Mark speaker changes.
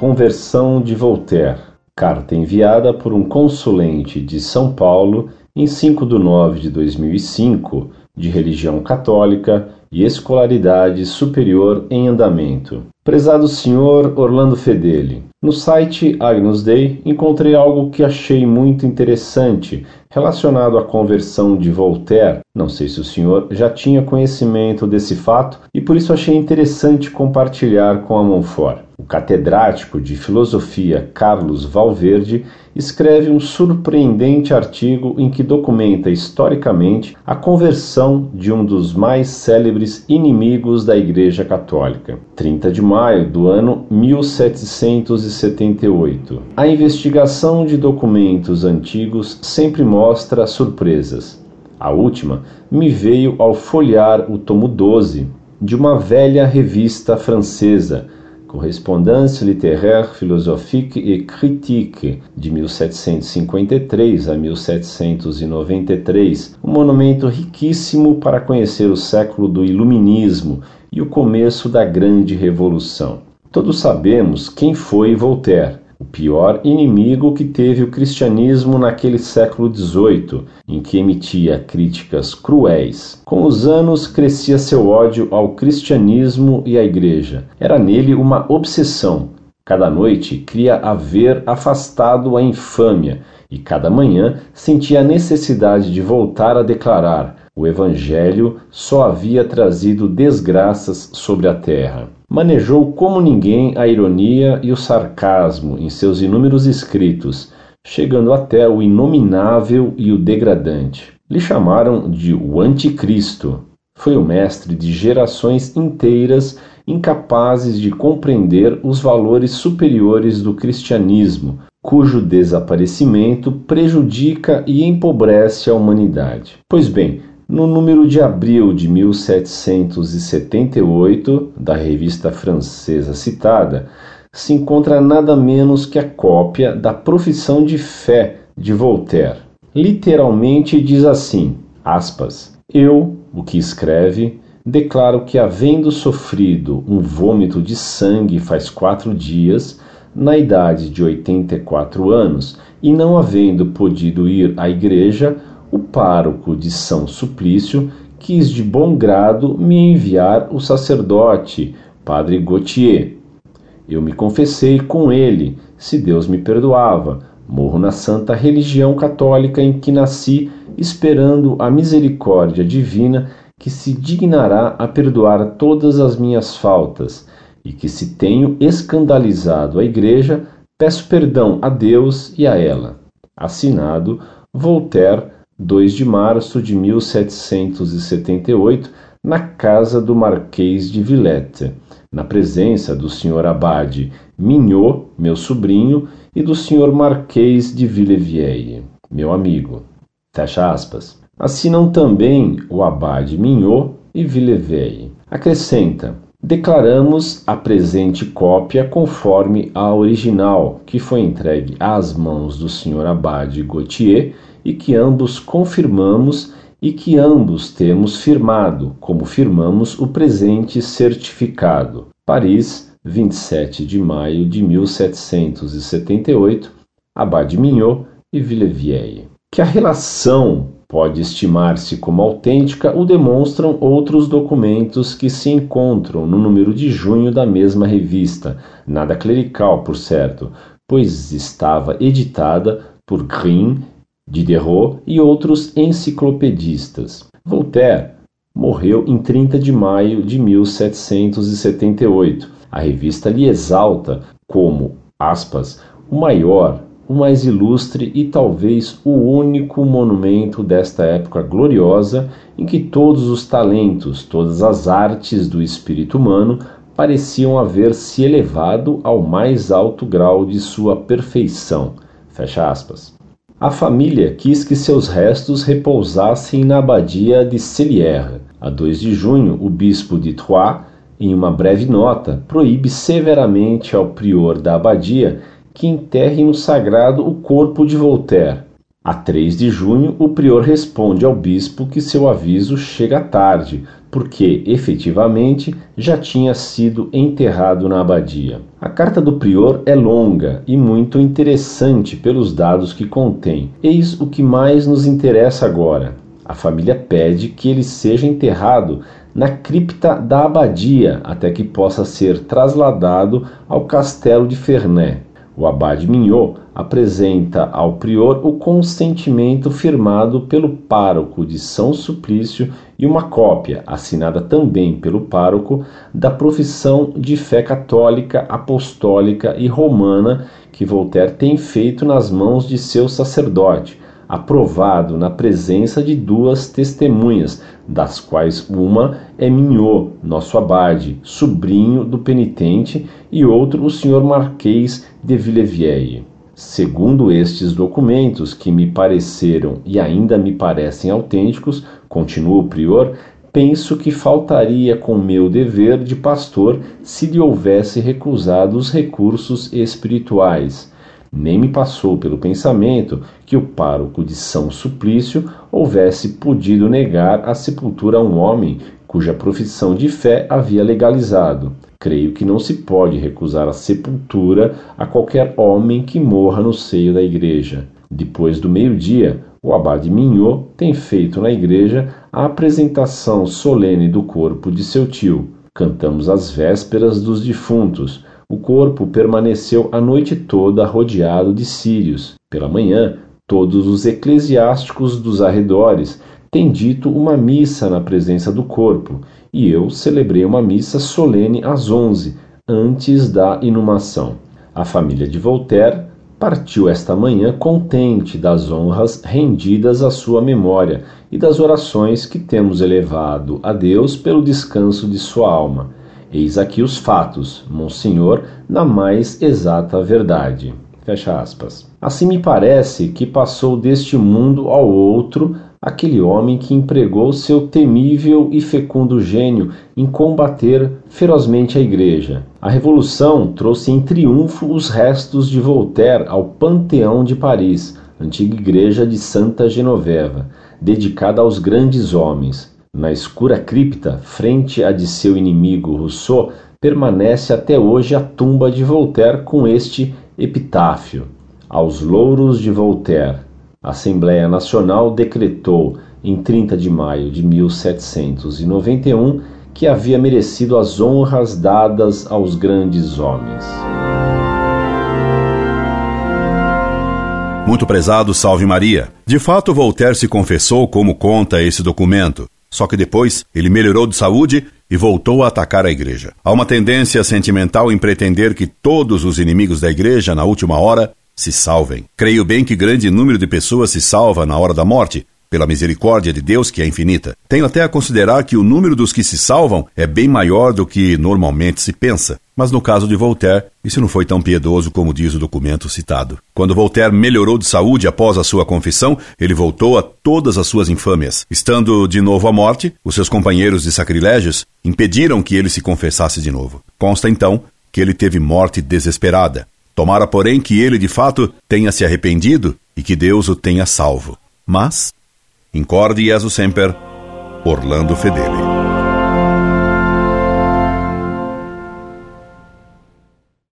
Speaker 1: conversão de Voltaire. Carta enviada por um consulente de São Paulo em 5 de nove de 2005, de religião católica e escolaridade superior em andamento. Prezado senhor Orlando Fedeli, no site Agnus Dei encontrei algo que achei muito interessante relacionado à conversão de Voltaire. Não sei se o senhor já tinha conhecimento desse fato e por isso achei interessante compartilhar com a Monfort. Catedrático de filosofia Carlos Valverde escreve um surpreendente artigo em que documenta historicamente a conversão de um dos mais célebres inimigos da Igreja Católica. 30 de maio do ano 1778. A investigação de documentos antigos sempre mostra surpresas. A última me veio ao folhear o tomo 12 de uma velha revista francesa Correspondance littéraire, philosophique et critique, de 1753 a 1793, um monumento riquíssimo para conhecer o século do Iluminismo e o começo da Grande Revolução. Todos sabemos quem foi Voltaire o pior inimigo que teve o cristianismo naquele século XVIII, em que emitia críticas cruéis. Com os anos crescia seu ódio ao cristianismo e à igreja. Era nele uma obsessão. Cada noite cria haver afastado a infâmia e cada manhã sentia a necessidade de voltar a declarar: o Evangelho só havia trazido desgraças sobre a terra manejou como ninguém a ironia e o sarcasmo em seus inúmeros escritos, chegando até o inominável e o degradante. Lhe chamaram de o Anticristo. Foi o mestre de gerações inteiras incapazes de compreender os valores superiores do cristianismo, cujo desaparecimento prejudica e empobrece a humanidade. Pois bem, no número de abril de 1778 da revista francesa citada, se encontra nada menos que a cópia da Profissão de Fé de Voltaire. Literalmente diz assim: aspas, Eu, o que escreve, declaro que, havendo sofrido um vômito de sangue faz quatro dias, na idade de 84 anos, e não havendo podido ir à igreja, o pároco de São Suplício quis de bom grado me enviar o sacerdote, padre Gautier. Eu me confessei com ele, se Deus me perdoava. Morro na santa religião católica em que nasci, esperando a misericórdia divina que se dignará a perdoar todas as minhas faltas, e que se tenho escandalizado a igreja, peço perdão a Deus e a ela. Assinado Voltaire 2 de março de 1778, na casa do Marquês de Villette, na presença do Sr. Abade Mignot, meu sobrinho, e do Sr. Marquês de Villevieille, meu amigo. Fecha aspas. Assinam também o Abade Mignot e Villevieille. Acrescenta: Declaramos a presente cópia conforme a original, que foi entregue às mãos do Sr. Abade Gautier e que ambos confirmamos e que ambos temos firmado, como firmamos o presente certificado. Paris, 27 de maio de 1778, Abade Mignot e Villevieille. Que a relação pode estimar-se como autêntica o demonstram outros documentos que se encontram no número de junho da mesma revista, nada clerical, por certo, pois estava editada por Green Diderot e outros enciclopedistas. Voltaire morreu em 30 de maio de 1778. A revista lhe exalta como, aspas, o maior, o mais ilustre e talvez o único monumento desta época gloriosa em que todos os talentos, todas as artes do espírito humano pareciam haver se elevado ao mais alto grau de sua perfeição. Fecha aspas. A família quis que seus restos repousassem na abadia de Cellières. A 2 de junho, o bispo de Troyes, em uma breve nota, proíbe severamente ao prior da abadia que enterre no sagrado o corpo de Voltaire. A 3 de junho, o prior responde ao bispo que seu aviso chega tarde, porque efetivamente já tinha sido enterrado na abadia. A carta do prior é longa e muito interessante pelos dados que contém. Eis o que mais nos interessa agora. A família pede que ele seja enterrado na cripta da abadia até que possa ser trasladado ao castelo de Ferney. O abade Mignot apresenta ao prior o consentimento firmado pelo pároco de São Suplício e uma cópia, assinada também pelo pároco, da profissão de fé católica, apostólica e romana que Voltaire tem feito nas mãos de seu sacerdote, aprovado na presença de duas testemunhas, das quais uma é Mignot, nosso abade, sobrinho do penitente, e outro o senhor Marquês de Villevieille. Segundo estes documentos, que me pareceram e ainda me parecem autênticos, continua o prior, penso que faltaria com meu dever de pastor se lhe houvesse recusado os recursos espirituais. Nem me passou pelo pensamento que o pároco de São Suplício houvesse podido negar a sepultura a um homem cuja profissão de fé havia legalizado. Creio que não se pode recusar a sepultura a qualquer homem que morra no seio da igreja. Depois do meio-dia, o abade Mignot tem feito na igreja a apresentação solene do corpo de seu tio. Cantamos as vésperas dos defuntos. O corpo permaneceu a noite toda rodeado de círios. Pela manhã, todos os eclesiásticos dos arredores têm dito uma missa na presença do corpo e eu celebrei uma missa solene às onze, antes da inumação. A família de Voltaire partiu esta manhã contente das honras rendidas à sua memória e das orações que temos elevado a Deus pelo descanso de sua alma. Eis aqui os fatos, Monsenhor, na mais exata verdade. Fecha aspas. Assim me parece que passou deste mundo ao outro aquele homem que empregou seu temível e fecundo gênio em combater ferozmente a Igreja. A Revolução trouxe em triunfo os restos de Voltaire ao Panteão de Paris, antiga igreja de Santa Genoveva, dedicada aos grandes homens. Na escura cripta, frente à de seu inimigo Rousseau, permanece até hoje a tumba de Voltaire com este epitáfio: Aos louros de Voltaire a Assembleia Nacional decretou em 30 de maio de 1791 que havia merecido as honras dadas aos grandes homens.
Speaker 2: Muito prezado, salve Maria. De fato, Voltaire se confessou como conta esse documento. Só que depois ele melhorou de saúde e voltou a atacar a igreja. Há uma tendência sentimental em pretender que todos os inimigos da igreja, na última hora, se salvem. Creio bem que grande número de pessoas se salva na hora da morte, pela misericórdia de Deus que é infinita. Tenho até a considerar que o número dos que se salvam é bem maior do que normalmente se pensa. Mas no caso de Voltaire, isso não foi tão piedoso como diz o documento citado. Quando Voltaire melhorou de saúde após a sua confissão, ele voltou a todas as suas infâmias. Estando de novo à morte, os seus companheiros de sacrilégios impediram que ele se confessasse de novo. Consta então que ele teve morte desesperada. Tomara, porém, que ele de fato tenha se arrependido e que Deus o tenha salvo. Mas, incorde Jesus semper, Orlando Fedeli.